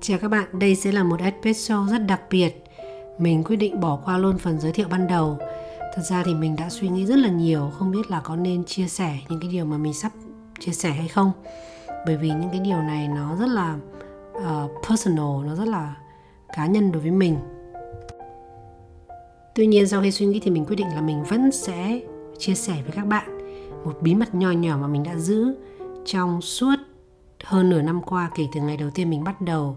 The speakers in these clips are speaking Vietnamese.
Chào các bạn, đây sẽ là một episode rất đặc biệt. Mình quyết định bỏ qua luôn phần giới thiệu ban đầu. Thật ra thì mình đã suy nghĩ rất là nhiều, không biết là có nên chia sẻ những cái điều mà mình sắp chia sẻ hay không. Bởi vì những cái điều này nó rất là uh, personal, nó rất là cá nhân đối với mình. Tuy nhiên sau khi suy nghĩ thì mình quyết định là mình vẫn sẽ chia sẻ với các bạn một bí mật nho nhỏ mà mình đã giữ trong suốt hơn nửa năm qua, kể từ ngày đầu tiên mình bắt đầu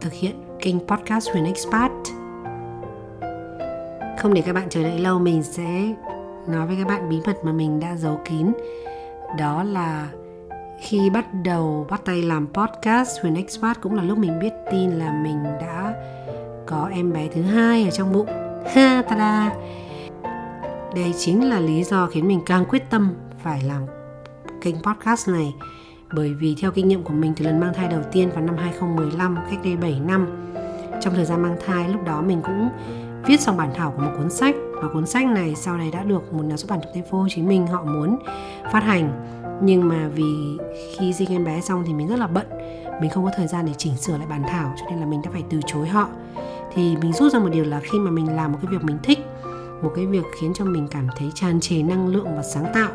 thực hiện kênh podcast Huyền Expat. Không để các bạn chờ đợi lâu, mình sẽ nói với các bạn bí mật mà mình đã giấu kín. Đó là khi bắt đầu bắt tay làm podcast, Huyền Expat cũng là lúc mình biết tin là mình đã có em bé thứ hai ở trong bụng. Ha ta da. Đây chính là lý do khiến mình càng quyết tâm phải làm kênh podcast này bởi vì theo kinh nghiệm của mình từ lần mang thai đầu tiên vào năm 2015 cách đây 7 năm. Trong thời gian mang thai, lúc đó mình cũng viết xong bản thảo của một cuốn sách. Và cuốn sách này sau này đã được một nhà xuất bản trong thành phố Hồ Chí Minh họ muốn phát hành. Nhưng mà vì khi sinh em bé xong thì mình rất là bận. Mình không có thời gian để chỉnh sửa lại bản thảo, cho nên là mình đã phải từ chối họ. Thì mình rút ra một điều là khi mà mình làm một cái việc mình thích một cái việc khiến cho mình cảm thấy tràn trề năng lượng và sáng tạo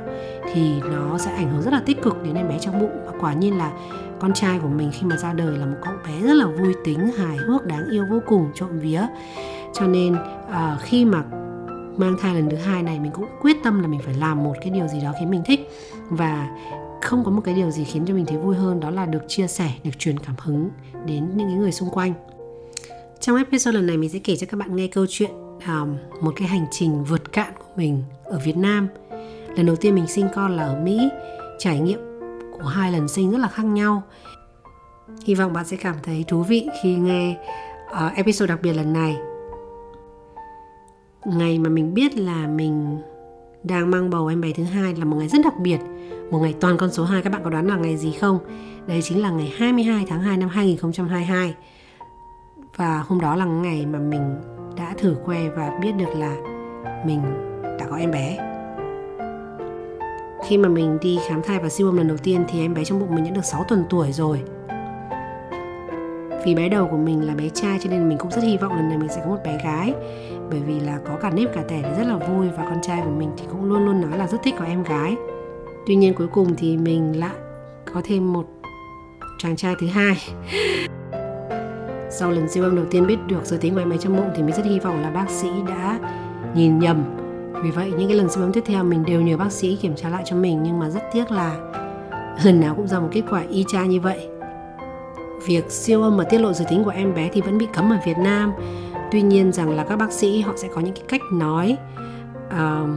thì nó sẽ ảnh hưởng rất là tích cực đến em bé trong bụng. Và quả nhiên là con trai của mình khi mà ra đời là một cậu bé rất là vui tính hài hước đáng yêu vô cùng trộm vía. Cho nên uh, khi mà mang thai lần thứ hai này mình cũng quyết tâm là mình phải làm một cái điều gì đó khiến mình thích. Và không có một cái điều gì khiến cho mình thấy vui hơn đó là được chia sẻ được truyền cảm hứng đến những người xung quanh. Trong episode lần này mình sẽ kể cho các bạn nghe câu chuyện um, một cái hành trình vượt cạn của mình ở Việt Nam. Lần đầu tiên mình sinh con là ở Mỹ trải nghiệm của hai lần sinh rất là khác nhau. Hy vọng bạn sẽ cảm thấy thú vị khi nghe uh, episode đặc biệt lần này. Ngày mà mình biết là mình đang mang bầu em bé thứ hai là một ngày rất đặc biệt một ngày toàn con số 2 các bạn có đoán là ngày gì không? Đấy chính là ngày 22 tháng 2 năm 2022 Và hôm đó là ngày mà mình đã thử que và biết được là mình đã có em bé. Khi mà mình đi khám thai và siêu âm lần đầu tiên thì em bé trong bụng mình đã được 6 tuần tuổi rồi. Vì bé đầu của mình là bé trai cho nên mình cũng rất hy vọng lần này mình sẽ có một bé gái. Bởi vì là có cả nếp cả tẻ thì rất là vui và con trai của mình thì cũng luôn luôn nói là rất thích có em gái. Tuy nhiên cuối cùng thì mình lại có thêm một chàng trai thứ hai sau lần siêu âm đầu tiên biết được giới tính ngoài máy trong bụng thì mình rất hy vọng là bác sĩ đã nhìn nhầm. Vì vậy những cái lần siêu âm tiếp theo mình đều nhờ bác sĩ kiểm tra lại cho mình nhưng mà rất tiếc là lần nào cũng ra một kết quả y chang như vậy. Việc siêu âm và tiết lộ giới tính của em bé thì vẫn bị cấm ở Việt Nam. Tuy nhiên rằng là các bác sĩ họ sẽ có những cái cách nói uh,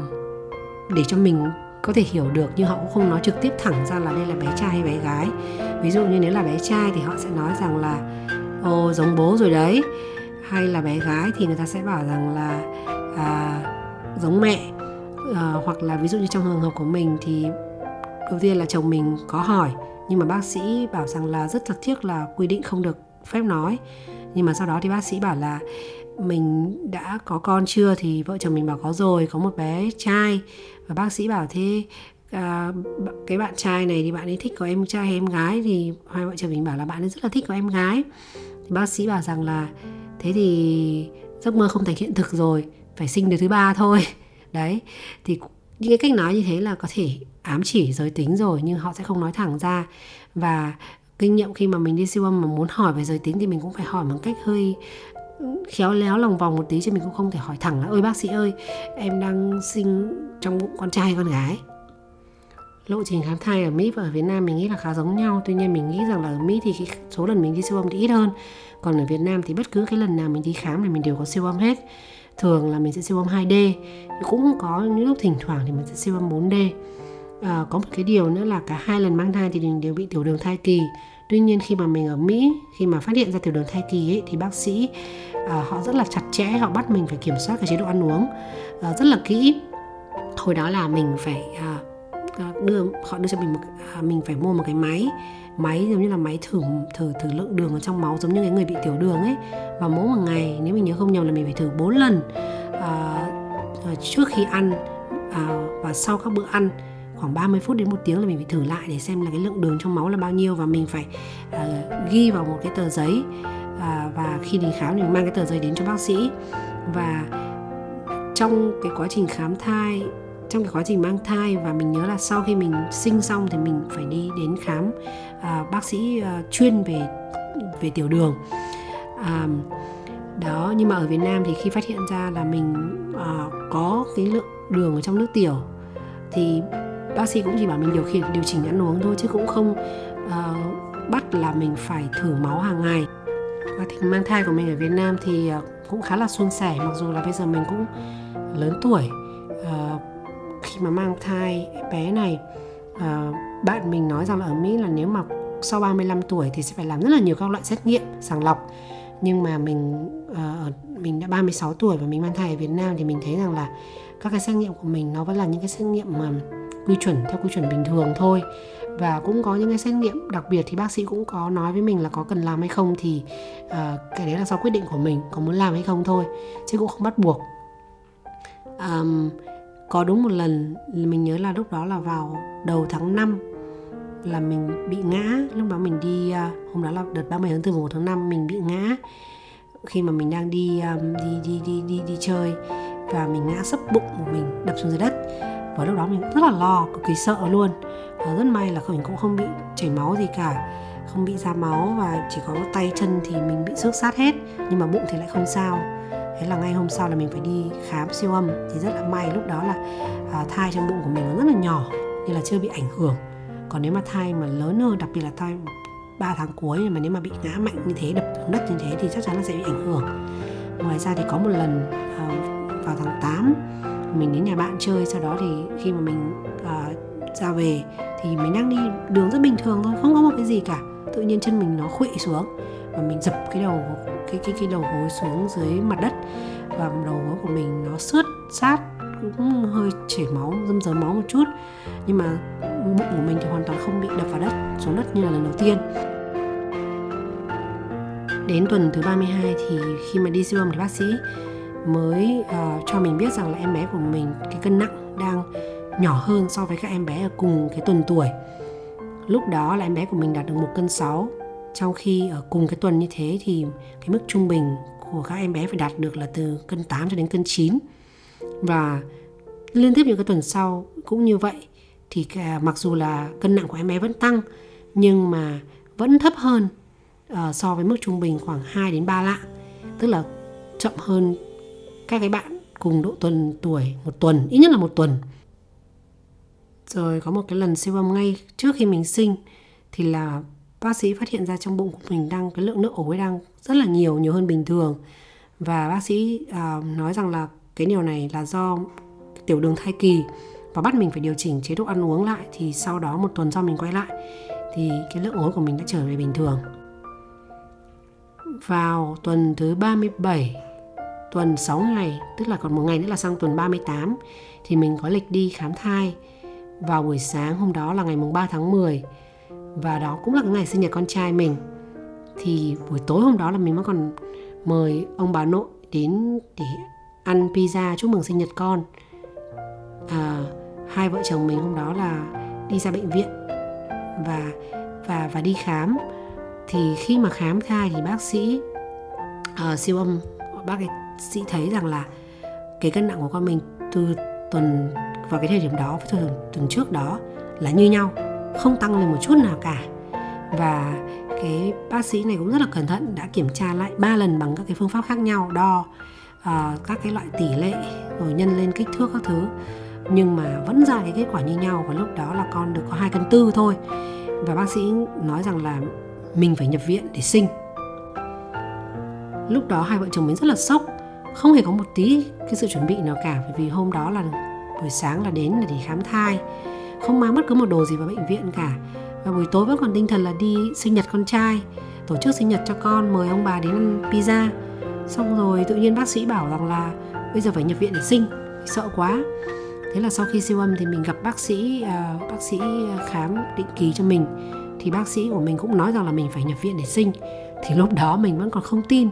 để cho mình có thể hiểu được nhưng họ cũng không nói trực tiếp thẳng ra là đây là bé trai hay bé gái. Ví dụ như nếu là bé trai thì họ sẽ nói rằng là ồ giống bố rồi đấy. Hay là bé gái thì người ta sẽ bảo rằng là à, giống mẹ. À, hoặc là ví dụ như trong trường hợp của mình thì đầu tiên là chồng mình có hỏi nhưng mà bác sĩ bảo rằng là rất thật tiếc là quy định không được phép nói. Nhưng mà sau đó thì bác sĩ bảo là mình đã có con chưa thì vợ chồng mình bảo có rồi có một bé trai. Và bác sĩ bảo thế à, cái bạn trai này thì bạn ấy thích có em trai hay em gái thì hai vợ chồng mình bảo là bạn ấy rất là thích có em gái. Thì bác sĩ bảo rằng là thế thì giấc mơ không thành hiện thực rồi phải sinh đứa thứ ba thôi. Đấy thì những cái cách nói như thế là có thể ám chỉ giới tính rồi nhưng họ sẽ không nói thẳng ra. Và kinh nghiệm khi mà mình đi siêu âm mà muốn hỏi về giới tính thì mình cũng phải hỏi bằng cách hơi khéo léo lòng vòng một tí chứ mình cũng không thể hỏi thẳng là ơi bác sĩ ơi em đang sinh trong bụng con trai hay con gái? Lộ trình khám thai ở Mỹ và ở Việt Nam mình nghĩ là khá giống nhau. Tuy nhiên mình nghĩ rằng là ở Mỹ thì cái số lần mình đi siêu âm thì ít hơn. Còn ở Việt Nam thì bất cứ cái lần nào mình đi khám thì mình đều có siêu âm hết. Thường là mình sẽ siêu âm 2D cũng có những lúc thỉnh thoảng thì mình sẽ siêu âm 4D à, ờ, có một cái điều nữa là cả hai lần mang thai thì mình đều bị tiểu đường thai kỳ. Tuy nhiên khi mà mình ở Mỹ khi mà phát hiện ra tiểu đường thai kỳ ấy, thì bác sĩ à, họ rất là chặt chẽ họ bắt mình phải kiểm soát cái chế độ ăn uống à, rất là kỹ. Hồi đó là mình phải à, À, đưa họ đưa cho mình một à, mình phải mua một cái máy. Máy giống như là máy thử thử thử lượng đường ở trong máu giống như cái người bị tiểu đường ấy. Và mỗi một ngày nếu mình nhớ không nhầm là mình phải thử 4 lần à, à, trước khi ăn à, và sau các bữa ăn. Khoảng 30 phút đến một tiếng là mình phải thử lại để xem là cái lượng đường trong máu là bao nhiêu. Và mình phải à, ghi vào một cái tờ giấy à, và khi đi khám thì mình mang cái tờ giấy đến cho bác sĩ. Và trong cái quá trình khám thai trong cái quá trình mang thai và mình nhớ là sau khi mình sinh xong thì mình phải đi đến khám uh, bác sĩ uh, chuyên về về tiểu đường. Uh, đó nhưng mà ở Việt Nam thì khi phát hiện ra là mình uh, có cái lượng đường ở trong nước tiểu thì bác sĩ cũng chỉ bảo mình điều khiển điều chỉnh ăn uống thôi chứ cũng không uh, bắt là mình phải thử máu hàng ngày. Và thì mang thai của mình ở Việt Nam thì uh, cũng khá là suôn sẻ mặc dù là bây giờ mình cũng lớn tuổi khi mà mang thai bé này. Uh, bạn mình nói rằng là ở Mỹ là nếu mà sau 35 tuổi thì sẽ phải làm rất là nhiều các loại xét nghiệm sàng lọc. Nhưng mà mình uh, mình đã 36 tuổi và mình mang thai ở Việt Nam thì mình thấy rằng là các cái xét nghiệm của mình nó vẫn là những cái xét nghiệm mà quy chuẩn theo quy chuẩn bình thường thôi. Và cũng có những cái xét nghiệm đặc biệt thì bác sĩ cũng có nói với mình là có cần làm hay không thì uh, cái đấy là do quyết định của mình có muốn làm hay không thôi chứ cũng không bắt buộc. Um, có đúng một lần mình nhớ là lúc đó là vào đầu tháng 5 là mình bị ngã. Lúc đó mình đi à, hôm đó là đợt 30 tháng 4 1 tháng 5 mình bị ngã. Khi mà mình đang đi à, đi, đi đi đi đi chơi và mình ngã sấp bụng của mình đập xuống dưới đất. Và lúc đó mình rất là lo cực kỳ sợ luôn. Và rất may là mình cũng không bị chảy máu gì cả không bị ra máu và chỉ có tay chân thì mình bị xước sát hết nhưng mà bụng thì lại không sao thế là ngay hôm sau là mình phải đi khám siêu âm. Thì rất là may lúc đó là à, thai trong bụng của mình nó rất là nhỏ nên là chưa bị ảnh hưởng. Còn nếu mà thai mà lớn hơn đặc biệt là thai 3 tháng cuối mà nếu mà bị ngã mạnh như thế đập xuống đất như thế thì chắc chắn là sẽ bị ảnh hưởng. Ngoài ra thì có một lần à, vào tháng 8 mình đến nhà bạn chơi sau đó thì khi mà mình à, ra về thì mình đang đi đường rất bình thường thôi không có một cái gì cả. Tự nhiên chân mình nó khuỵu xuống và mình dập cái đầu cái cái cái đầu gối xuống dưới mặt đất và đầu gối của mình nó sướt sát cũng hơi chảy máu dâm dớm máu một chút. Nhưng mà bụng của mình thì hoàn toàn không bị đập vào đất xuống đất như là lần đầu tiên. Đến tuần thứ 32 thì khi mà đi siêu âm thì bác sĩ mới uh, cho mình biết rằng là em bé của mình cái cân nặng đang nhỏ hơn so với các em bé ở cùng cái tuần tuổi. Lúc đó là em bé của mình đạt được một cân 6 trong khi ở cùng cái tuần như thế thì cái mức trung bình của các em bé phải đạt được là từ cân 8 cho đến cân 9 và liên tiếp những cái tuần sau cũng như vậy thì cả, à, mặc dù là cân nặng của em bé vẫn tăng nhưng mà vẫn thấp hơn uh, so với mức trung bình khoảng 2 đến 3 lạng. Tức là chậm hơn các cái bạn cùng độ tuần tuổi một tuần ít nhất là một tuần. Rồi có một cái lần siêu âm ngay trước khi mình sinh thì là bác sĩ phát hiện ra trong bụng của mình đang cái lượng nước ối đang rất là nhiều nhiều hơn bình thường. Và bác sĩ uh, nói rằng là cái điều này là do tiểu đường thai kỳ và bắt mình phải điều chỉnh chế độ ăn uống lại thì sau đó một tuần sau mình quay lại thì cái lượng ối của mình đã trở về bình thường. Vào tuần thứ 37 tuần 6 ngày tức là còn một ngày nữa là sang tuần 38 thì mình có lịch đi khám thai. Vào buổi sáng hôm đó là ngày mùng 3 tháng 10 và đó cũng là cái ngày sinh nhật con trai mình. Thì buổi tối hôm đó là mình vẫn còn mời ông bà nội đến để ăn pizza chúc mừng sinh nhật con. À, hai vợ chồng mình hôm đó là đi ra bệnh viện và và và đi khám. Thì khi mà khám thai thì bác sĩ uh, siêu âm bác ấy sĩ thấy rằng là cái cân nặng của con mình từ tuần vào cái thời điểm đó với tuần, tuần trước đó là như nhau không tăng lên một chút nào cả. Và cái bác sĩ này cũng rất là cẩn thận đã kiểm tra lại ba lần bằng các cái phương pháp khác nhau đo uh, các cái loại tỷ lệ rồi nhân lên kích thước các thứ. Nhưng mà vẫn ra cái kết quả như nhau và lúc đó là con được có hai cân tư thôi. Và bác sĩ nói rằng là mình phải nhập viện để sinh. Lúc đó hai vợ chồng mình rất là sốc không hề có một tí cái sự chuẩn bị nào cả bởi vì hôm đó là buổi sáng là đến để khám thai không mang bất cứ một đồ gì vào bệnh viện cả. Và buổi tối vẫn còn tinh thần là đi sinh nhật con trai tổ chức sinh nhật cho con mời ông bà đến ăn pizza. Xong rồi tự nhiên bác sĩ bảo rằng là bây giờ phải nhập viện để sinh sợ quá. Thế là sau khi siêu âm thì mình gặp bác sĩ uh, bác sĩ khám định kỳ cho mình. Thì bác sĩ của mình cũng nói rằng là mình phải nhập viện để sinh. Thì lúc đó mình vẫn còn không tin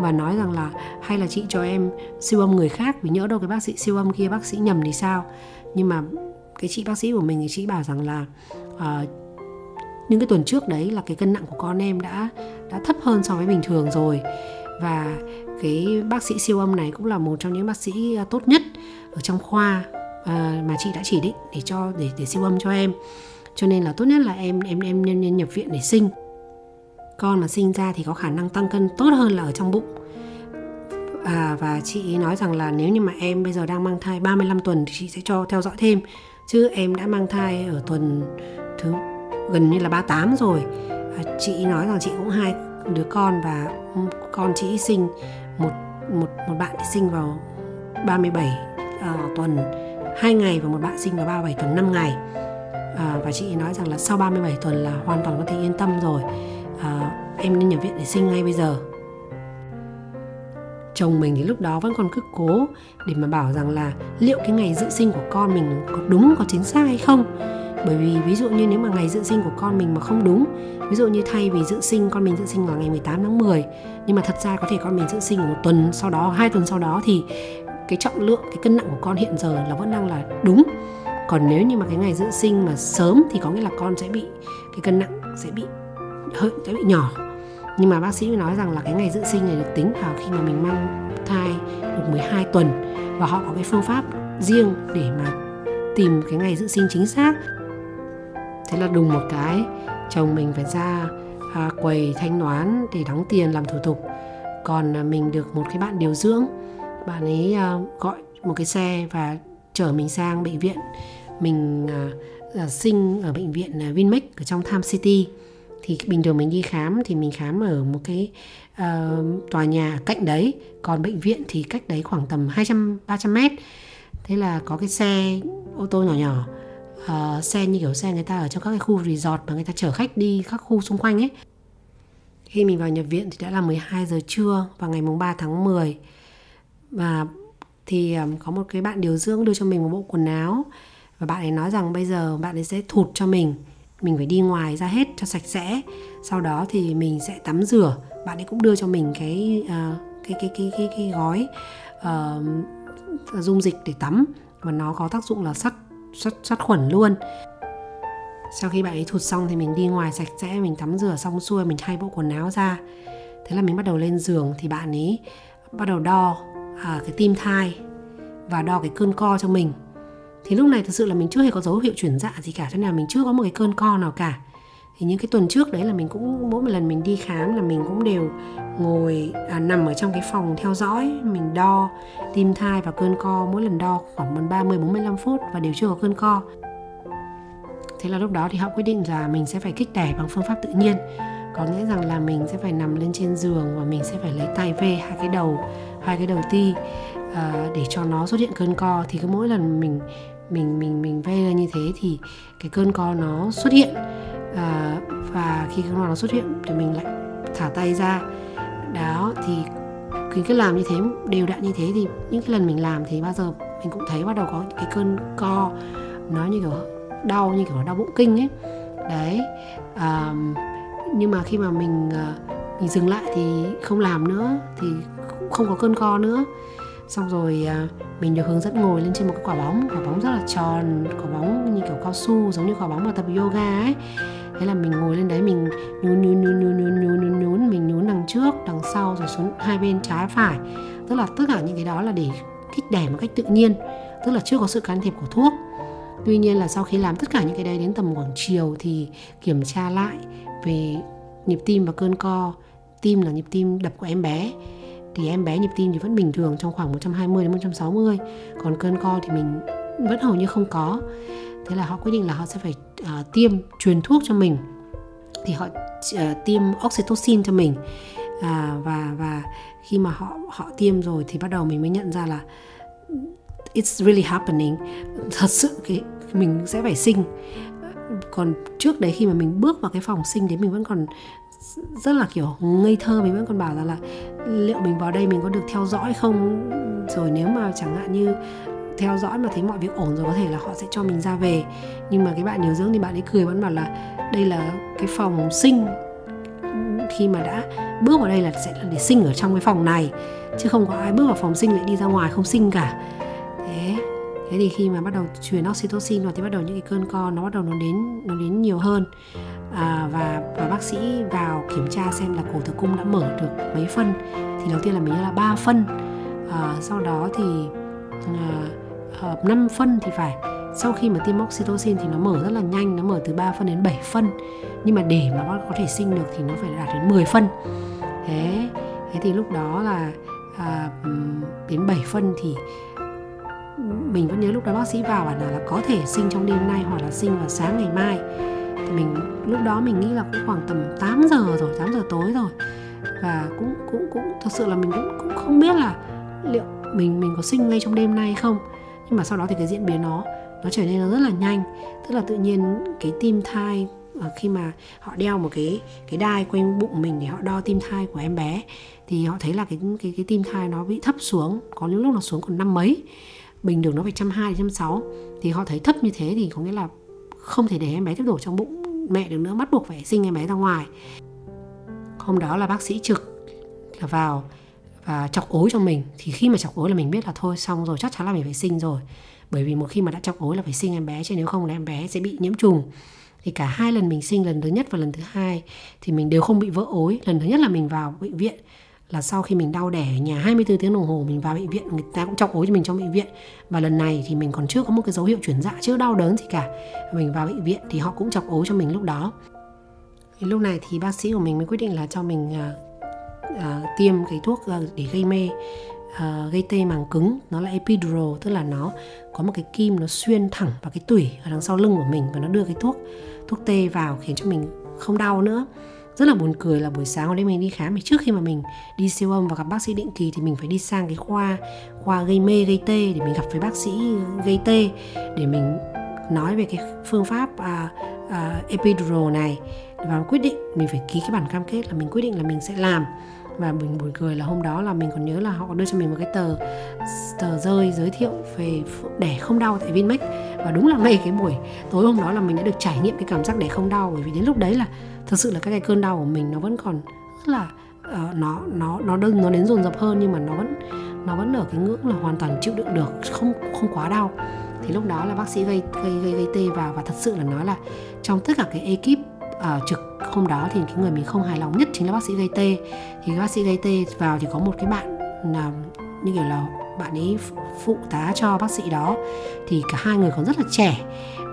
và nói rằng là hay là chị cho em siêu âm người khác vì nhỡ đâu cái bác sĩ siêu âm kia bác sĩ nhầm thì sao. Nhưng mà cái chị bác sĩ của mình thì chị bảo rằng là uh, những cái tuần trước đấy là cái cân nặng của con em đã đã thấp hơn so với bình thường rồi. Và cái bác sĩ siêu âm này cũng là một trong những bác sĩ ờ, tốt nhất ở trong khoa uh, mà chị đã chỉ định để cho để để siêu âm cho em. Cho nên là tốt nhất là em em em nên, nên nhập viện để sinh. Con mà sinh ra thì có khả năng tăng cân tốt hơn là ở trong bụng. À, và chị nói rằng là nếu như mà em bây giờ đang mang thai 35 tuần thì chị sẽ cho theo dõi thêm chứ em đã mang thai ở tuần thứ gần như là 38 rồi. À, chị nói rằng chị cũng hai đứa con và con chị sinh một một một bạn sinh vào 37 uh, à, tuần 2 ngày và một bạn sinh vào 37 tuần 5 ngày. Uh, và chị nói rằng là sau 37 tuần là hoàn toàn có thể yên tâm rồi. Uh, em nên nhập viện để sinh ngay bây giờ chồng mình thì lúc đó vẫn còn cứ cố để mà bảo rằng là liệu cái ngày dự sinh của con mình có đúng, có chính xác hay không? Bởi vì ví dụ như nếu mà ngày dự sinh của con mình mà không đúng, ví dụ như thay vì dự sinh, con mình dự sinh vào ngày 18 tháng 10 nhưng mà thật ra có thể con mình dự sinh một tuần sau đó, hai tuần sau đó thì cái trọng lượng, cái cân nặng của con hiện giờ là vẫn đang là đúng. Còn nếu như mà cái ngày dự sinh mà sớm thì có nghĩa là con sẽ bị, cái cân nặng sẽ bị, hơi, sẽ bị nhỏ nhưng mà bác sĩ nói rằng là cái ngày dự sinh này được tính vào khi mà mình mang thai được 12 tuần. Và họ có cái phương pháp riêng để mà tìm cái ngày dự sinh chính xác. Thế là đùng một cái chồng mình phải ra à, quầy thanh toán để đóng tiền làm thủ tục. Còn à, mình được một cái bạn điều dưỡng. Bạn ấy à, gọi một cái xe và chở mình sang bệnh viện. Mình à, à, sinh ở bệnh viện à, Vinmec ở trong Tham City thì bình thường mình đi khám thì mình khám ở một cái uh, tòa nhà cạnh đấy. Còn bệnh viện thì cách đấy khoảng tầm 200 300 mét. Thế là có cái xe ô tô nhỏ nhỏ uh, xe như kiểu xe người ta ở trong các cái khu resort mà người ta chở khách đi các khu xung quanh ấy. Khi mình vào nhập viện thì đã là 12 giờ trưa vào ngày mùng 3 tháng 10 và thì um, có một cái bạn điều dưỡng đưa cho mình một bộ quần áo và bạn ấy nói rằng bây giờ bạn ấy sẽ thụt cho mình mình phải đi ngoài ra hết cho sạch sẽ. Sau đó thì mình sẽ tắm rửa. Bạn ấy cũng đưa cho mình cái uh, cái, cái cái cái cái gói uh, dung dịch để tắm. Và nó có tác dụng là sát sát sát khuẩn luôn. Sau khi bạn ấy thụt xong thì mình đi ngoài sạch sẽ mình tắm rửa xong xuôi mình thay bộ quần áo ra. Thế là mình bắt đầu lên giường thì bạn ấy bắt đầu đo à, cái tim thai và đo cái cơn co cho mình thì lúc này thực sự là mình chưa hề có dấu hiệu chuyển dạ gì cả. Cho nên là mình chưa có một cái cơn co nào cả. Thì những cái tuần trước đấy là mình cũng mỗi một lần mình đi khám là mình cũng đều ngồi à, nằm ở trong cái phòng theo dõi mình đo tim thai và cơn co mỗi lần đo khoảng 30 45 phút và đều chưa có cơn co. Thế là lúc đó thì họ quyết định là mình sẽ phải kích đẻ bằng phương pháp tự nhiên. Có nghĩa rằng là mình sẽ phải nằm lên trên giường và mình sẽ phải lấy tay về hai cái đầu hai cái đầu ti à, để cho nó xuất hiện cơn co. Thì cứ mỗi lần mình mình mình mình vay ra như thế thì cái cơn co nó xuất hiện. À, và khi cơn co nó xuất hiện thì mình lại thả tay ra. Đó thì khi cứ làm như thế đều đặn như thế thì những cái lần mình làm thì bao giờ mình cũng thấy bắt đầu có cái cơn co nó như kiểu đau như kiểu đau bụng kinh ấy. Đấy à, nhưng mà khi mà mình ờ, mình dừng lại thì không làm nữa thì không có cơn co nữa xong rồi à, mình được hướng dẫn ngồi lên trên một cái quả bóng. Quả bóng rất là tròn, quả bóng như kiểu cao su, giống như quả bóng mà tập yoga ấy. Thế là mình ngồi lên đấy, mình nhún nhún nhún nhún nhún nhún nhún nhún, mình nhún đằng trước, đằng sau, rồi xuống hai bên trái phải. Tức là tất cả những cái đó là để kích đẻ một cách tự nhiên, tức là chưa có sự can thiệp của thuốc. Tuy nhiên là sau khi làm tất cả những cái đấy đến tầm khoảng chiều thì kiểm tra lại về nhịp tim và cơn co, tim là nhịp tim đập của em bé thì em bé nhịp tim thì vẫn bình thường trong khoảng 120 đến 160 còn cơn co thì mình vẫn hầu như không có. Thế là họ quyết định là họ sẽ phải uh, tiêm truyền thuốc cho mình. Thì họ uh, tiêm oxytocin cho mình. À, và và khi mà họ họ tiêm rồi thì bắt đầu mình mới nhận ra là it's really happening. Thật sự cái mình sẽ phải sinh. Còn trước đấy khi mà mình bước vào cái phòng sinh đấy mình vẫn còn rất là kiểu ngây thơ. Mình vẫn còn bảo rằng là liệu mình vào đây mình có được theo dõi không? Rồi nếu mà chẳng hạn như theo dõi mà thấy mọi việc ổn rồi có thể là họ sẽ cho mình ra về. Nhưng mà cái bạn điều dưỡng thì bạn ấy cười vẫn bảo là đây là cái phòng sinh. Khi mà đã bước vào đây là sẽ là để sinh ở trong cái phòng này, chứ không có ai bước vào phòng sinh lại đi ra ngoài không sinh cả thế thì khi mà bắt đầu truyền oxytocin vào thì bắt đầu những cái cơn co nó bắt đầu nó đến nó đến nhiều hơn. À, và và bác sĩ vào kiểm tra xem là cổ tử cung đã mở được mấy phân. Thì đầu tiên là mình nhớ là ba phân. À, sau đó thì à, 5 phân thì phải. Sau khi mà tiêm oxytocin thì nó mở rất là nhanh nó mở từ 3 phân đến 7 phân. Nhưng mà để mà nó có thể sinh được thì nó phải đạt đến 10 phân. Thế thế thì lúc đó là à, đến 7 phân thì mình vẫn nhớ lúc đó bác sĩ vào bảo là, là có thể sinh trong đêm nay hoặc là sinh vào sáng ngày mai. Thì mình lúc đó mình nghĩ là cũng khoảng tầm 8 giờ rồi 8 giờ tối rồi. Và cũng cũng cũng thật sự là mình cũng cũng không biết là liệu mình mình có sinh ngay trong đêm nay không. Nhưng mà sau đó thì cái diễn biến nó nó trở nên nó rất là nhanh. Tức là tự nhiên cái tim thai ờ, khi mà họ đeo một cái cái đai quanh bụng mình để họ đo tim thai của em bé thì họ thấy là cái cái cái tim thai nó bị thấp xuống có những lúc nó xuống còn năm mấy bình thường nó phải trăm hai trăm sáu. Thì họ thấy thấp như thế thì có nghĩa là không thể để em bé tiếp đổ trong bụng mẹ được nữa, bắt buộc phải sinh em bé ra ngoài. Hôm đó là bác sĩ trực là vào và chọc ối cho mình. Thì khi mà chọc ối là mình biết là thôi, xong rồi, chắc chắn là mình phải sinh rồi. Bởi vì một khi mà đã chọc ối là phải sinh em bé, chứ nếu không là em bé sẽ bị nhiễm trùng. Thì cả hai lần mình sinh, lần thứ nhất và lần thứ hai, thì mình đều không bị vỡ ối. Lần thứ nhất là mình vào bệnh viện là sau khi mình đau đẻ ở nhà 24 tiếng đồng hồ mình vào bệnh viện người ta cũng chọc ối cho mình trong bệnh viện. Và lần này thì mình còn chưa có một cái dấu hiệu chuyển dạ chưa đau đớn gì cả. Mình vào bệnh viện thì họ cũng chọc ối cho mình lúc đó. Lúc này thì bác sĩ của mình mới quyết định là cho mình uh, uh, tiêm cái thuốc uh, để gây mê uh, gây tê màng cứng. Nó là epidural tức là nó có một cái kim nó xuyên thẳng vào cái tủy ở đằng sau lưng của mình và nó đưa cái thuốc thuốc tê vào khiến cho mình không đau nữa rất là buồn cười là buổi sáng hôm đấy mình đi khám thì trước khi mà mình đi siêu âm và gặp bác sĩ định kỳ thì mình phải đi sang cái khoa khoa gây mê gây tê để mình gặp với bác sĩ gây tê để mình nói về cái phương pháp uh, uh, epidural này. Và quyết định mình phải ký cái bản cam kết là mình quyết định là mình sẽ làm. Và mình buồn cười là hôm đó là mình còn nhớ là họ đưa cho mình một cái tờ tờ rơi giới thiệu về đẻ không đau tại Vinmec. Và đúng là ngay cái buổi tối hôm đó là mình đã được trải nghiệm cái cảm giác đẻ không đau. Bởi vì đến lúc đấy là thực sự là các cái cơn đau của mình nó vẫn còn rất là uh, nó nó nó đơn nó đến dồn dập hơn nhưng mà nó vẫn nó vẫn ở cái ngưỡng là hoàn toàn chịu đựng được không không quá đau. Thì lúc đó là bác sĩ gây gây gây gây tê vào và thật sự là nói là trong tất cả cái ekip uh, trực hôm đó thì cái người mình không hài lòng nhất chính là bác sĩ gây tê. Thì bác sĩ gây tê vào thì có một cái bạn là như kiểu là bạn ấy phụ tá cho bác sĩ đó. Thì cả hai người còn rất là trẻ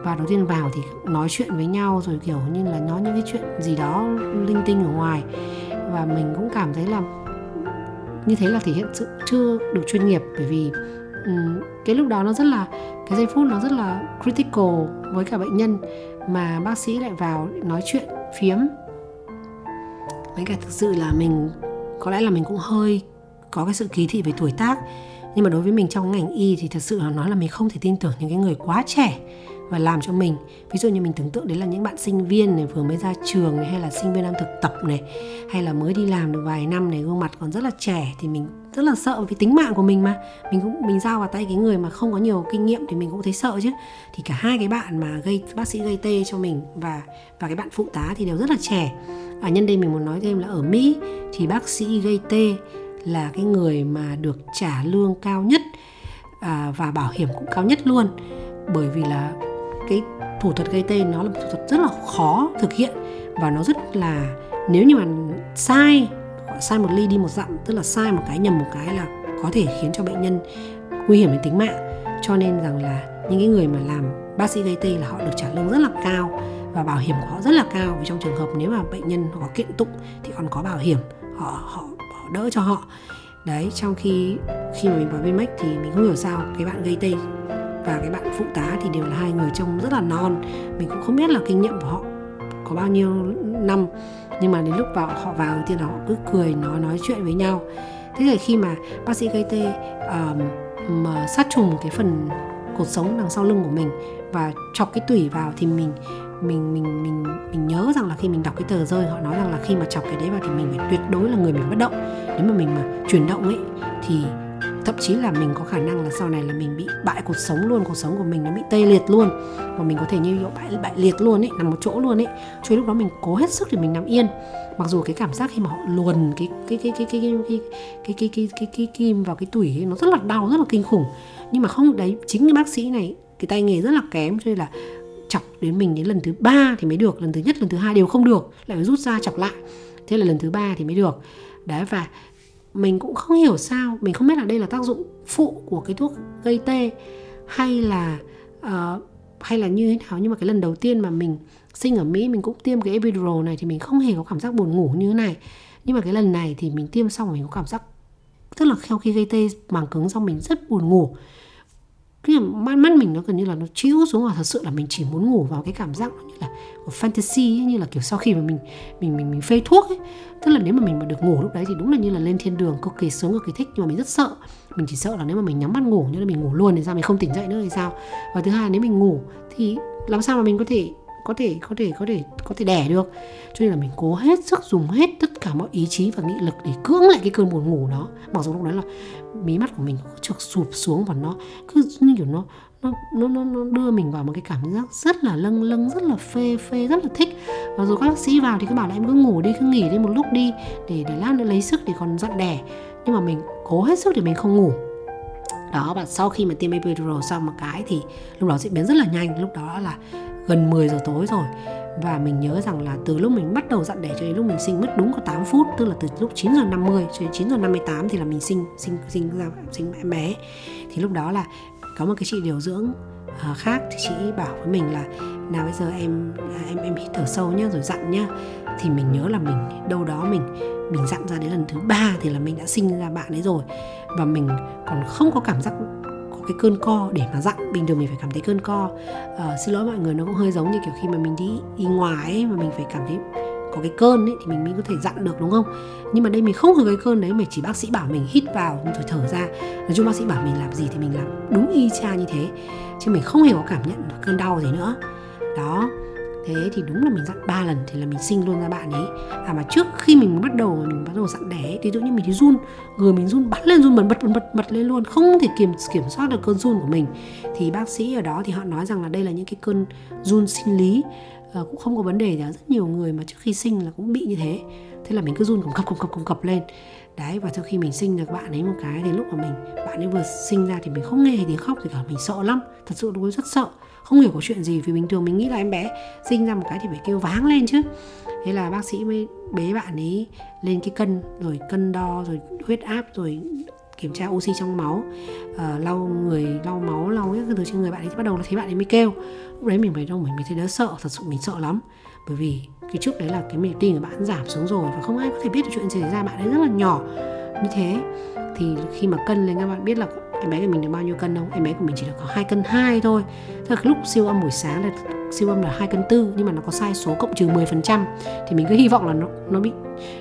và đầu tiên vào thì nói chuyện với nhau rồi kiểu như là nói những cái chuyện gì đó linh tinh ở ngoài. Và mình cũng cảm thấy là như thế là thể hiện sự chưa được chuyên nghiệp bởi vì um, cái lúc đó nó rất là cái giây phút nó rất là critical với cả bệnh nhân mà bác sĩ lại vào nói chuyện phiếm. Với cả thực sự là mình có lẽ là mình cũng hơi có cái sự kỳ thị về tuổi tác. Nhưng mà đối với mình trong ngành y thì thật sự là nói là mình không thể tin tưởng những cái người quá trẻ và làm cho mình. Ví dụ như mình tưởng tượng đấy là những bạn sinh viên này vừa mới ra trường này hay là sinh viên đang thực tập này hay là mới đi làm được vài năm này gương mặt còn rất là trẻ thì mình rất là sợ vì tính mạng của mình mà. Mình cũng mình giao vào tay cái người mà không có nhiều kinh nghiệm thì mình cũng thấy sợ chứ. Thì cả hai cái bạn mà gây bác sĩ gây tê cho mình và và cái bạn phụ tá thì đều rất là trẻ. Và nhân đây mình muốn nói thêm là ở Mỹ thì bác sĩ gây tê là cái người mà được trả lương cao nhất à, và bảo hiểm cũng cao nhất luôn. Bởi vì là cái thủ thuật gây tê nó là một thủ thuật rất là khó thực hiện và nó rất là nếu như mà sai sai một ly đi một dặm tức là sai một cái nhầm một cái là có thể khiến cho bệnh nhân nguy hiểm đến tính mạng. Cho nên rằng là những cái người mà làm bác sĩ gây tê là họ được trả lương rất là cao và bảo hiểm của họ rất là cao. Vì trong trường hợp nếu mà bệnh nhân họ có kiện tụng thì còn có bảo hiểm họ họ, họ đỡ cho họ. Đấy trong khi khi mà mình vào Vinmec thì mình không hiểu sao cái bạn gây tê và cái bạn phụ tá thì đều là hai người trông rất là non. Mình cũng không biết là kinh nghiệm của họ có bao nhiêu năm nhưng mà đến lúc vào họ vào thì họ cứ cười nói nói chuyện với nhau. Thế rồi khi mà bác sĩ gây tê um, mà sát trùng cái phần cột sống đằng sau lưng của mình và chọc cái tủy vào thì mình mình mình mình mình nhớ rằng là khi mình đọc cái tờ rơi họ nói rằng là khi mà chọc cái đấy vào thì mình phải tuyệt đối là người mình bất động. Nếu mà mình mà chuyển động ấy thì thậm chí là mình có khả năng là sau này là mình bị bại cuộc sống luôn cuộc sống của mình nó bị tê liệt luôn và mình có thể như kiểu bại bại liệt luôn ấy nằm một chỗ luôn ấy cho lúc đó mình cố hết sức để mình nằm yên mặc dù cái cảm giác khi mà họ luồn cái cái cái cái cái cái cái cái cái cái cái cái kim vào cái tủy ấy, nó rất là đau rất là kinh khủng nhưng mà không đấy chính cái bác sĩ này cái tay nghề rất là kém cho nên là chọc đến mình đến lần thứ ba thì mới được lần thứ nhất lần thứ hai đều không được lại phải rút ra chọc lại thế là lần thứ ba thì mới được đấy và mình cũng không hiểu sao mình không biết là đây là tác dụng phụ của cái thuốc gây tê hay là uh, hay là như thế nào. Nhưng mà cái lần đầu tiên mà mình sinh ở Mỹ mình cũng tiêm cái epidural này thì mình không hề có cảm giác buồn ngủ như thế này. Nhưng mà cái lần này thì mình tiêm xong mình có cảm giác tức là sau khi gây tê màng cứng xong mình rất buồn ngủ cái mắt mắt mình nó gần như là nó chiếu xuống và thật sự là mình chỉ muốn ngủ vào cái cảm giác như là của fantasy ấy, như là kiểu sau khi mà mình mình mình mình phê thuốc ấy. Tức là nếu mà mình mà được ngủ lúc đấy thì đúng là như là lên thiên đường cực kỳ sướng cực kỳ thích. Nhưng mà mình rất sợ. Mình chỉ sợ là nếu mà mình nhắm mắt ngủ như là mình ngủ luôn thì sao mình không tỉnh dậy nữa thì sao? Và thứ hai nếu mình ngủ thì làm sao mà mình có thể có thể có thể có thể có thể đẻ được. Cho nên là mình cố hết sức dùng hết tất cả mọi ý chí và nghị lực để cưỡng lại cái cơn buồn ngủ đó. Mặc dù lúc đấy là mí mắt của mình trượt sụp xuống và nó cứ như kiểu nó nó nó nó nó đưa mình vào một cái cảm giác rất là lâng lâng, rất là phê phê, rất là thích. Và rồi các bác sĩ vào thì cứ bảo là em cứ ngủ đi, cứ nghỉ đi một lúc đi, để để lát nữa lấy sức để còn dặn đẻ. Nhưng mà mình cố hết sức để mình không ngủ. Đó, và sau khi mà tiêm epidural xong một cái thì lúc đó diễn biến rất là nhanh. Lúc đó là gần 10 giờ tối rồi. Và mình nhớ rằng là từ lúc mình bắt đầu dặn đẻ cho đến lúc mình sinh mất đúng có 8 phút tức là từ lúc 9 giờ 50 cho đến 9 giờ 58 thì là mình sinh sinh sinh ra sinh em bé. Thì lúc đó là có một cái chị điều dưỡng uh, khác thì chị bảo với mình là nào bây giờ em à, em em hít thở sâu nhá rồi dặn nhá. Thì mình nhớ là mình đâu đó mình mình dặn ra đến lần thứ ba thì là mình đã sinh ra bạn ấy rồi. Và mình còn không có cảm giác cái cơn co để mà dặn. Bình thường mình phải cảm thấy cơn co. Uh, xin lỗi mọi người nó cũng hơi giống như kiểu khi mà mình đi đi ngoài ấy, mà mình phải cảm thấy có cái cơn ấy thì mình mới có thể dặn được đúng không? Nhưng mà đây mình không có cái cơn đấy mà chỉ bác sĩ bảo mình hít vào rồi thở ra. Nói chung bác sĩ bảo mình làm gì thì mình làm đúng y chang như thế. Chứ mình không hề có cảm nhận cơn đau gì nữa. Đó thế thì đúng là mình dặn ba lần thì là mình sinh luôn ra bạn ấy. À mà trước khi mình bắt đầu mình bắt đầu dặn đẻ thì tự nhiên mình thấy run, người mình run bắn lên run bật bật bật bật lên luôn, không thể kiểm kiểm soát được cơn run của mình. Thì bác sĩ ở đó thì họ nói rằng là đây là những cái cơn run sinh lý à, cũng không có vấn đề gì rất nhiều người mà trước khi sinh là cũng bị như thế. Thế là mình cứ run cùng cập cùng cập cùng cập lên. Đấy và sau khi mình sinh được bạn ấy một cái thì lúc mà mình bạn ấy vừa sinh ra thì mình không nghe tiếng khóc thì cả. Mình sợ lắm. Thật sự tôi rất sợ. Không hiểu có chuyện gì vì bình thường mình nghĩ là em bé sinh ra một cái thì phải kêu váng lên chứ. Thế là bác sĩ mới bế bạn ấy lên cái cân rồi cân đo rồi huyết áp rồi kiểm tra oxy trong máu. Uh, lau người lau máu lau các thứ trên người bạn ấy bắt đầu là thấy bạn ấy mới kêu. Lúc đấy mình phải đâu mình mới thấy đỡ sợ thật sự mình sợ lắm. Bởi vì cái trước đấy là cái nhịp tim của bạn giảm xuống rồi và không ai có thể biết được chuyện gì xảy ra bạn ấy rất là nhỏ. Như thế thì khi mà cân lên các bạn biết là em bé của mình được bao nhiêu cân không? Em bé của mình chỉ được có hai cân hai thôi. Tức là lúc siêu âm buổi sáng là siêu âm là hai cân tư nhưng mà nó có sai số cộng trừ 10% thì mình cứ hy vọng là nó nó bị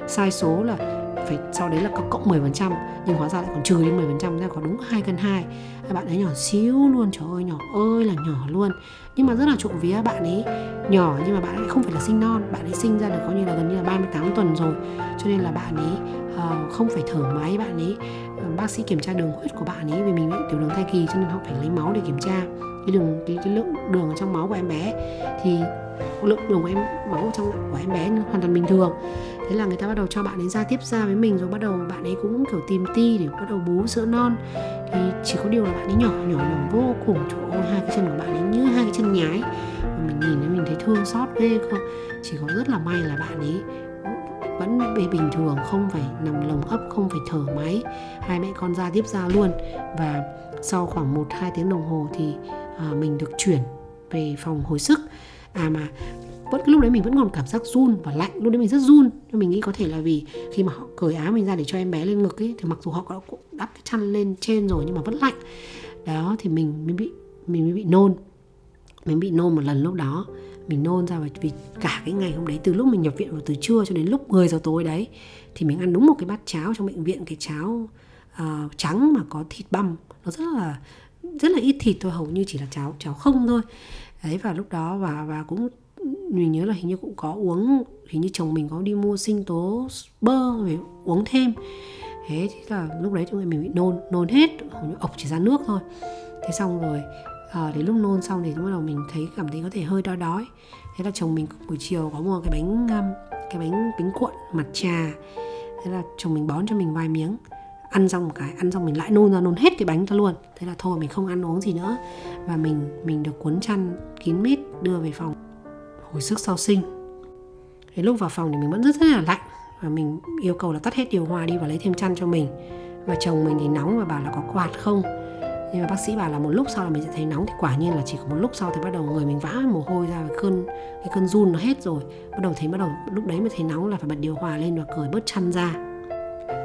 sai số là phải sau đấy là có cộng 10% nhưng hóa ra lại còn trừ đi 10% ra có đúng hai cân hai. Bạn ấy nhỏ xíu luôn, trời ơi, nhỏ ơi là nhỏ luôn. Nhưng mà rất là trộm vía bạn ấy, nhỏ nhưng mà bạn ấy không phải là sinh non, bạn ấy sinh ra được có như là gần như là 38 tuần rồi. Cho nên là bạn ấy uh, không phải thở máy bạn ấy. Ờ, bác sĩ kiểm tra đường huyết của bạn ấy vì mình bị tiểu đường thai kỳ cho nên họ phải lấy máu để kiểm tra. Cái đường cái, cái lượng đường ở trong máu của em bé thì lượng đường của em máu trong của em bé hoàn toàn bình thường. Thế là người ta bắt đầu cho bạn ấy ra tiếp ra với mình rồi bắt đầu bạn ấy cũng kiểu tìm ti để bắt đầu bú sữa non. Thì chỉ có điều là bạn ấy nhỏ nhỏ nhỏ vô cùng chỗ hai cái chân của bạn ấy như hai cái chân nhái. Mà mình nhìn thấy mình thấy thương xót ghê cơ. Chỉ có rất là may là bạn ấy vẫn bị bình thường không phải nằm lồng ấp không phải thở máy. Hai mẹ con ra tiếp ra luôn. Và sau khoảng 1 2 tiếng đồng hồ thì à, mình được chuyển về phòng hồi sức. À mà vẫn lúc đấy mình vẫn còn cảm giác run và lạnh lúc đấy mình rất run. Nhưng mình nghĩ có thể là vì khi mà họ cởi áo mình ra để cho em bé lên ngực ấy thì mặc dù họ đã đắp cái chăn lên trên rồi nhưng mà vẫn lạnh. Đó thì mình mới bị mình mới bị nôn. Mình bị nôn một lần lúc đó mình nôn ra vì cả cái ngày hôm đấy từ lúc mình nhập viện vào từ trưa cho đến lúc 10 giờ tối đấy thì mình ăn đúng một cái bát cháo trong bệnh viện cái cháo uh, trắng mà có thịt băm. Nó rất là rất là ít thịt thôi hầu như chỉ là cháo cháo không thôi. Đấy và lúc đó và và cũng mình nhớ là hình như cũng có uống hình như chồng mình có đi mua sinh tố bơ để uống thêm. Thế thì là lúc đấy chúng mình bị nôn nôn hết hầu như ộc chỉ ra nước thôi. Thế xong rồi à, đến lúc nôn xong thì bắt đầu mình thấy cảm thấy có thể hơi đói đói. Thế là chồng mình buổi chiều có mua cái bánh um, cái bánh bánh cuộn mặt trà. Thế là chồng mình bón cho mình vài miếng. Ăn xong một cái ăn xong mình lại nôn ra nôn hết cái bánh ra luôn. Thế là thôi mình không ăn uống gì nữa. Và mình mình được cuốn chăn kín mít đưa về phòng hồi sức sau sinh. Thế lúc vào phòng thì mình vẫn rất rất là lạnh. Và mình yêu cầu là tắt hết điều hòa đi và lấy thêm chăn cho mình. Và chồng mình thì nóng và bảo là có quạt không? Nhưng mà bác sĩ bảo là một lúc sau là mình sẽ thấy nóng thì quả nhiên là chỉ có một lúc sau thì bắt đầu người mình vã mồ hôi ra và cơn cái cơn run nó hết rồi. Bắt đầu thấy bắt đầu lúc đấy mới thấy nóng là phải bật điều hòa lên và cởi bớt chăn ra.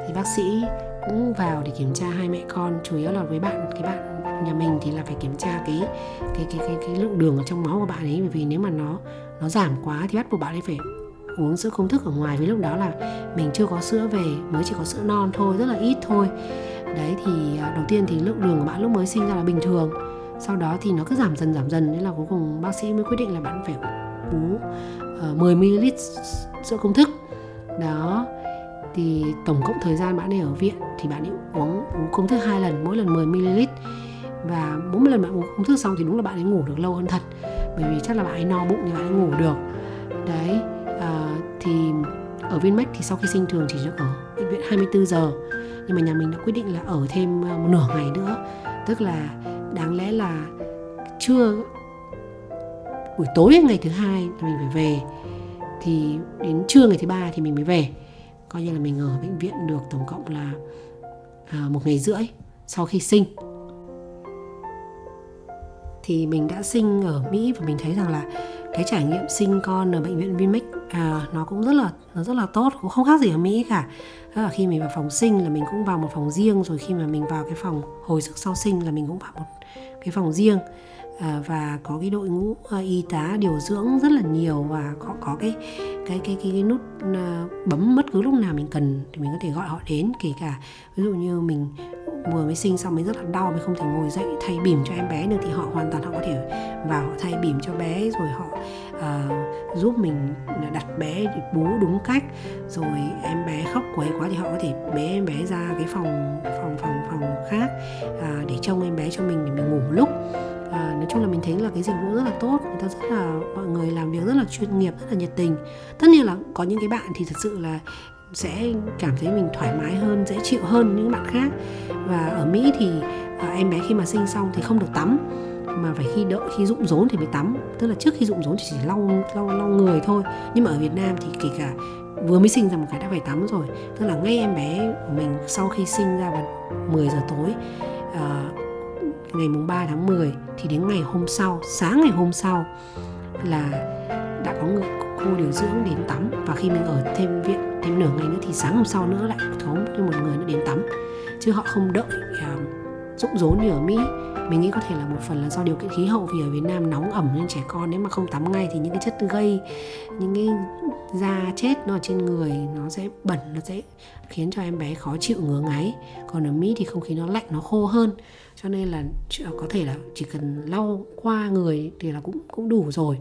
Thì bác sĩ cũng vào để kiểm tra hai mẹ con chủ yếu là với bạn cái bạn nhà mình thì là phải kiểm tra cái cái cái cái, cái lượng đường ở trong máu của bạn ấy bởi vì nếu mà nó nó giảm quá thì bắt buộc bạn ấy phải uống sữa công thức ở ngoài. Vì lúc đó là mình chưa có sữa về mới chỉ có sữa non thôi rất là ít thôi đấy thì à, đầu tiên thì lượng đường của bạn lúc mới sinh ra là bình thường. Sau đó thì nó cứ giảm dần giảm dần nên là cuối cùng bác sĩ mới quyết định là bạn phải bú uh, 10 ml sữa công thức. Đó thì tổng cộng thời gian bạn ấy ở viện thì bạn ấy uống uống công thức hai lần mỗi lần 10 ml và 40 lần bạn uống công thức xong thì đúng là bạn ấy ngủ được lâu hơn thật bởi vì chắc là bạn ấy no bụng thì bạn ấy ngủ được. Đấy uh, thì ở Vinmec thì sau khi sinh thường chỉ được ở bệnh viện 24 giờ nhưng mà nhà mình đã quyết định là ở thêm ờ, một nửa ngày nữa. Tức là đáng lẽ là trưa buổi tối ngày thứ hai là mình phải về. Thì đến trưa ngày thứ ba thì mình mới về. Coi như là mình ở bệnh viện được tổng cộng là à, một ngày rưỡi sau khi sinh. Thì mình đã sinh ở Mỹ và mình thấy rằng là cái trải nghiệm sinh con ở bệnh viện Vinmec à, nó cũng rất là nó rất là tốt cũng không khác gì ở Mỹ cả. Tức là khi mình vào phòng sinh là mình cũng vào một phòng riêng rồi khi mà mình vào cái phòng hồi sức sau sinh là mình cũng vào một cái phòng riêng. À, và có cái đội ngũ à, y tá điều dưỡng rất là nhiều và có có cái cái cái cái, cái nút à, bấm bất cứ lúc nào mình cần thì mình có thể gọi họ đến kể cả ví dụ như mình vừa mới sinh xong mới rất là đau mới không thể ngồi dậy thay bỉm cho em bé được thì họ hoàn toàn họ có thể vào họ thay bỉm cho bé rồi họ uh, giúp mình đặt bé bú đúng cách. Rồi em bé khóc quấy quá thì họ có thể bế em bé ra cái phòng phòng phòng phòng khác uh, để trông em bé cho mình để mình ngủ một lúc. À, nói chung là mình thấy là cái dịch vụ rất là tốt người ta rất là mọi người làm việc rất là chuyên nghiệp rất là nhiệt tình. Tất nhiên là có những cái bạn thì thật sự là sẽ cảm thấy mình thoải mái hơn dễ chịu hơn những bạn khác. Và ở mỹ thì à, em bé khi mà sinh xong thì không được tắm mà phải khi đợi khi rụng rốn thì mới tắm. Tức là trước khi rụng rốn thì chỉ lau lau lau người thôi. Nhưng mà ở Việt Nam thì kể cả vừa mới sinh ra một cái đã phải tắm rồi. Tức là ngay em bé của mình sau khi sinh ra vào 10 giờ tối à, ngày mùng 3 tháng 10 thì đến ngày hôm sau sáng ngày hôm sau là đã có người cô điều dưỡng đến tắm. Và khi mình ở thêm viện thêm nửa ngày nữa thì sáng hôm sau nữa lại có thêm một người nữa đến tắm. Chứ họ không đợi uh, rụng rốn như ở Mỹ mình nghĩ có thể là một phần là do điều kiện khí hậu, vì ở Việt Nam nóng ẩm nên trẻ con nếu mà không tắm ngay thì những cái chất gây, những cái da chết nó ở trên người nó sẽ bẩn, nó sẽ khiến cho em bé khó chịu, ngứa ngáy. Còn ở Mỹ thì không khí nó lạnh, nó khô hơn. Cho nên là có thể là chỉ cần lau qua người thì là cũng cũng đủ rồi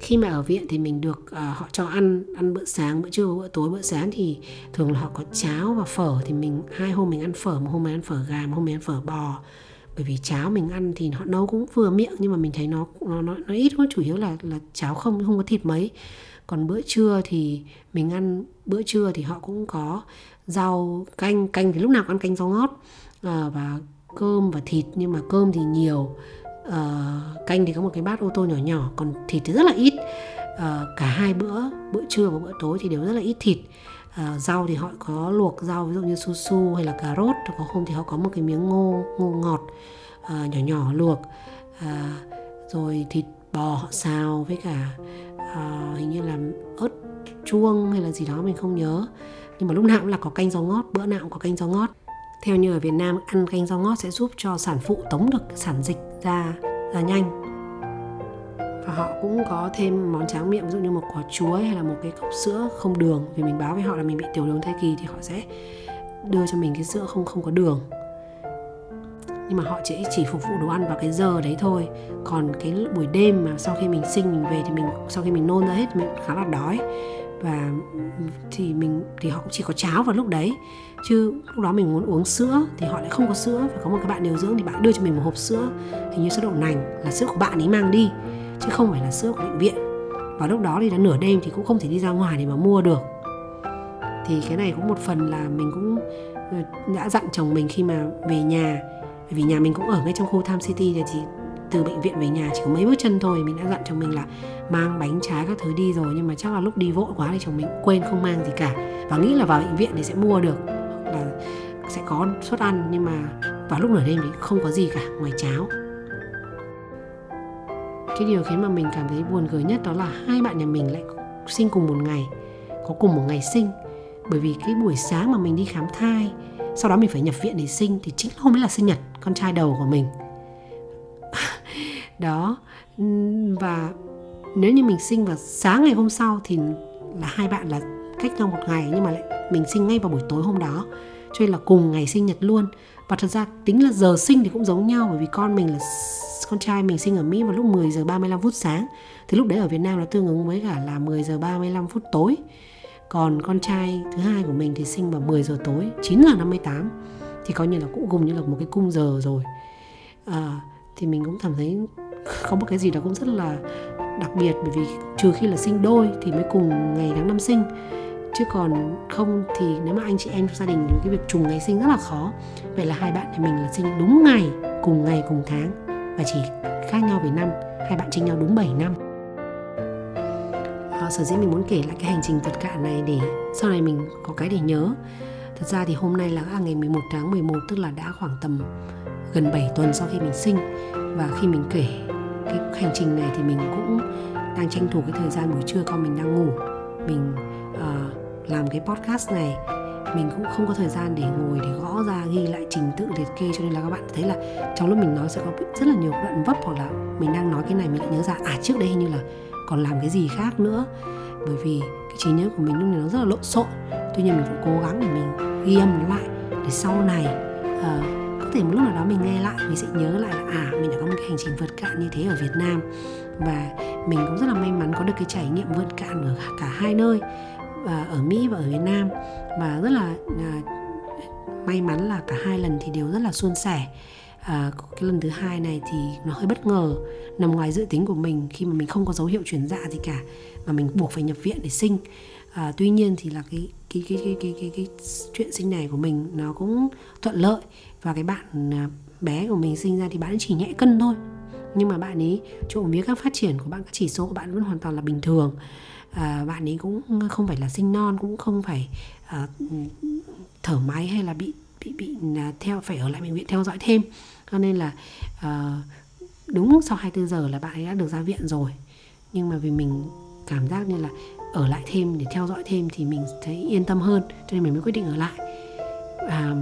khi mà ở viện thì mình được uh, họ cho ăn ăn bữa sáng bữa trưa bữa tối bữa sáng thì thường là họ có cháo và phở thì mình hai hôm mình ăn phở một hôm mình ăn phở gà một hôm mình ăn phở bò. Bởi vì cháo mình ăn thì họ nấu cũng vừa miệng nhưng mà mình thấy nó nó nó, nó ít quá chủ yếu là là cháo không không có thịt mấy. Còn bữa trưa thì mình ăn bữa trưa thì họ cũng có rau canh canh thì lúc nào cũng ăn canh rau ngót à, và cơm và thịt nhưng mà cơm thì nhiều. Uh, canh thì có một cái bát ô tô nhỏ nhỏ còn thịt thì rất là ít. Ờ, cả hai bữa bữa trưa và bữa tối thì đều rất là ít thịt. À, rau thì họ có luộc rau ví dụ như su su hay là cà rốt có hôm thì họ có một cái miếng ngô ngô ngọt à, nhỏ nhỏ luộc. À, rồi thịt bò họ xào với cả à, hình như là ớt chuông hay là gì đó mình không nhớ. Nhưng mà lúc nào cũng là có canh rau ngót bữa nào cũng có canh rau ngót. Theo như ở Việt Nam ăn canh rau ngót sẽ giúp cho sản phụ tống được sản dịch ra ra nhanh và họ cũng có thêm món tráng miệng, ví dụ như một quả chuối hay là một cái cốc sữa không đường. Vì mình báo với họ là mình bị tiểu đường thai kỳ thì họ sẽ đưa cho mình cái sữa không không có đường. Nhưng mà họ chỉ chỉ phục vụ đồ ăn vào cái giờ đấy thôi. Còn cái buổi đêm mà sau khi mình sinh, mình về thì mình, sau khi mình nôn ra hết mình khá là đói. Và thì mình, thì họ cũng chỉ có cháo vào lúc đấy. Chứ lúc đó mình muốn uống sữa thì họ lại không có sữa. Và có một cái bạn điều dưỡng thì bạn đưa cho mình một hộp sữa hình như sữa đậu nành là sữa của bạn ấy mang đi chứ không phải là sữa của bệnh viện. Và lúc đó thì đã nửa đêm thì cũng không thể đi ra ngoài để mà mua được. Thì cái này cũng một phần là mình cũng ờ, đã dặn chồng mình khi mà về nhà. Vì nhà mình cũng ở ngay trong khu Tham City thì từ bệnh viện về nhà chỉ có mấy bước chân thôi. Mình đã dặn chồng mình là mang bánh trái các thứ đi rồi. Nhưng mà chắc là lúc đi vội quá thì chồng mình quên không mang gì cả. Và nghĩ là vào bệnh viện thì sẽ mua được. Là sẽ có suất ăn. Nhưng mà vào lúc nửa đêm thì không có gì cả, ngoài cháo cái điều khiến mà mình cảm thấy buồn cười nhất đó là hai bạn nhà mình lại sinh cùng một ngày, có cùng một ngày sinh. Bởi vì cái buổi sáng mà mình đi khám thai, sau đó mình phải nhập viện để sinh thì chính hôm ấy là sinh nhật con trai đầu của mình. Đó, và nếu như mình sinh vào sáng ngày hôm sau thì là hai bạn là cách nhau một ngày nhưng mà lại mình sinh ngay vào buổi tối hôm đó. Cho nên là cùng ngày sinh nhật luôn. Và thật ra tính là giờ sinh thì cũng giống nhau bởi vì con mình là con trai mình sinh ở Mỹ vào lúc 10 giờ 35 phút sáng. Thì lúc đấy ở Việt Nam nó tương ứng với cả là 10 giờ 35 phút tối. Còn con trai thứ hai của mình thì sinh vào 10 giờ tối 9 giờ 58 thì coi như là cũng cùng như là một cái cung giờ rồi. À, thì mình cũng cảm thấy có một cái gì đó cũng rất là đặc biệt. Bởi vì trừ khi là sinh đôi thì mới cùng ngày tháng năm sinh. Chứ còn không thì nếu mà anh chị em trong gia đình thì cái việc trùng ngày sinh rất là khó. Vậy là hai bạn nhà mình là sinh đúng ngày cùng ngày cùng tháng và chỉ khác nhau về năm. Hai bạn tranh nhau đúng 7 năm. À, sở dĩ mình muốn kể lại cái hành trình vật cạn này để sau này mình có cái để nhớ. Thật ra thì hôm nay là à, ngày 11 tháng 11 tức là đã khoảng tầm gần 7 tuần sau khi mình sinh. Và khi mình kể cái hành trình này thì mình cũng đang tranh thủ cái thời gian buổi trưa con mình đang ngủ. Mình uh, làm cái podcast này mình cũng không có thời gian để ngồi để gõ ra ghi lại trình tự liệt kê cho nên là các bạn thấy là trong lúc mình nói sẽ có rất là nhiều đoạn vấp hoặc là mình đang nói cái này mình lại nhớ ra à trước đây hình như là còn làm cái gì khác nữa. Bởi vì cái trí nhớ của mình lúc này nó rất là lộn xộn. Tuy nhiên mình cũng cố gắng để mình ghi âm nó lại để sau này uh, có thể một lúc nào đó mình nghe lại mình sẽ nhớ lại là à mình đã có một cái hành trình vượt cạn như thế ở Việt Nam. Và mình cũng rất là may mắn có được cái trải nghiệm vượt cạn ở cả hai nơi và ở Mỹ và ở Việt Nam. Và rất là à, may mắn là cả hai lần thì đều rất là suôn sẻ. À, cái lần thứ hai này thì nó hơi bất ngờ nằm ngoài dự tính của mình. Khi mà mình không có dấu hiệu chuyển dạ gì cả mà mình buộc phải nhập viện để sinh. À, tuy nhiên thì là cái cái cái cái cái cái, cái chuyện sinh này của mình nó cũng thuận lợi. Và cái bạn à, bé của mình sinh ra thì bạn chỉ nhẹ cân thôi. Nhưng mà bạn ấy trộm vía các phát triển của bạn các chỉ số của bạn vẫn hoàn toàn là bình thường à, bạn ấy cũng không phải là sinh non cũng không phải à, thở máy hay là bị bị bị à, theo phải ở lại bệnh viện theo dõi thêm. Cho nên là à, đúng sau 24 giờ là bạn ấy đã được ra viện rồi. Nhưng mà vì mình cảm giác như là ở lại thêm để theo dõi thêm thì mình thấy yên tâm hơn cho nên mình mới quyết định ở lại. À,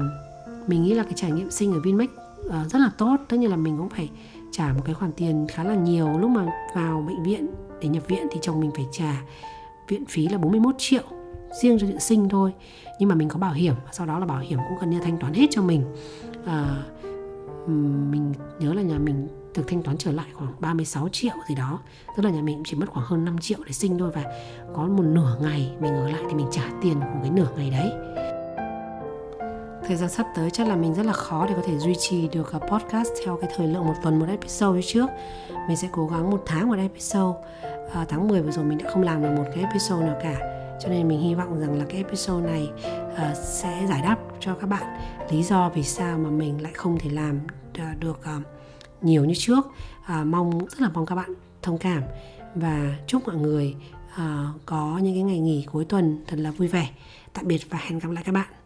mình nghĩ là cái trải nghiệm sinh ở Vinmec uh, rất là tốt. Tất nhiên là mình cũng phải trả một cái khoản tiền khá là nhiều lúc mà vào bệnh viện để nhập viện thì chồng mình phải trả viện phí là 41 triệu riêng cho chuyện sinh thôi. Nhưng mà mình có bảo hiểm sau đó là bảo hiểm cũng gần như thanh toán hết cho mình. À, mình nhớ là nhà mình được thanh toán trở lại khoảng 36 triệu gì đó. Tức là nhà mình chỉ mất khoảng hơn 5 triệu để sinh thôi và có một nửa ngày mình ở lại thì mình trả tiền của cái nửa ngày đấy thời gian sắp tới chắc là mình rất là khó để có thể duy trì được à, podcast theo cái thời lượng một tuần một episode như trước. Mình sẽ cố gắng một tháng một episode. À, tháng 10 vừa rồi mình đã không làm được một cái episode nào cả. Cho nên mình hy vọng rằng là cái episode này uh, sẽ giải đáp cho các bạn lý do vì sao mà mình lại không thể làm uh, được uh, nhiều như trước. Uh, mong rất là mong các bạn thông cảm. Và chúc mọi người uh, có những cái ngày nghỉ cuối tuần thật là vui vẻ. Tạm biệt và hẹn gặp lại các bạn.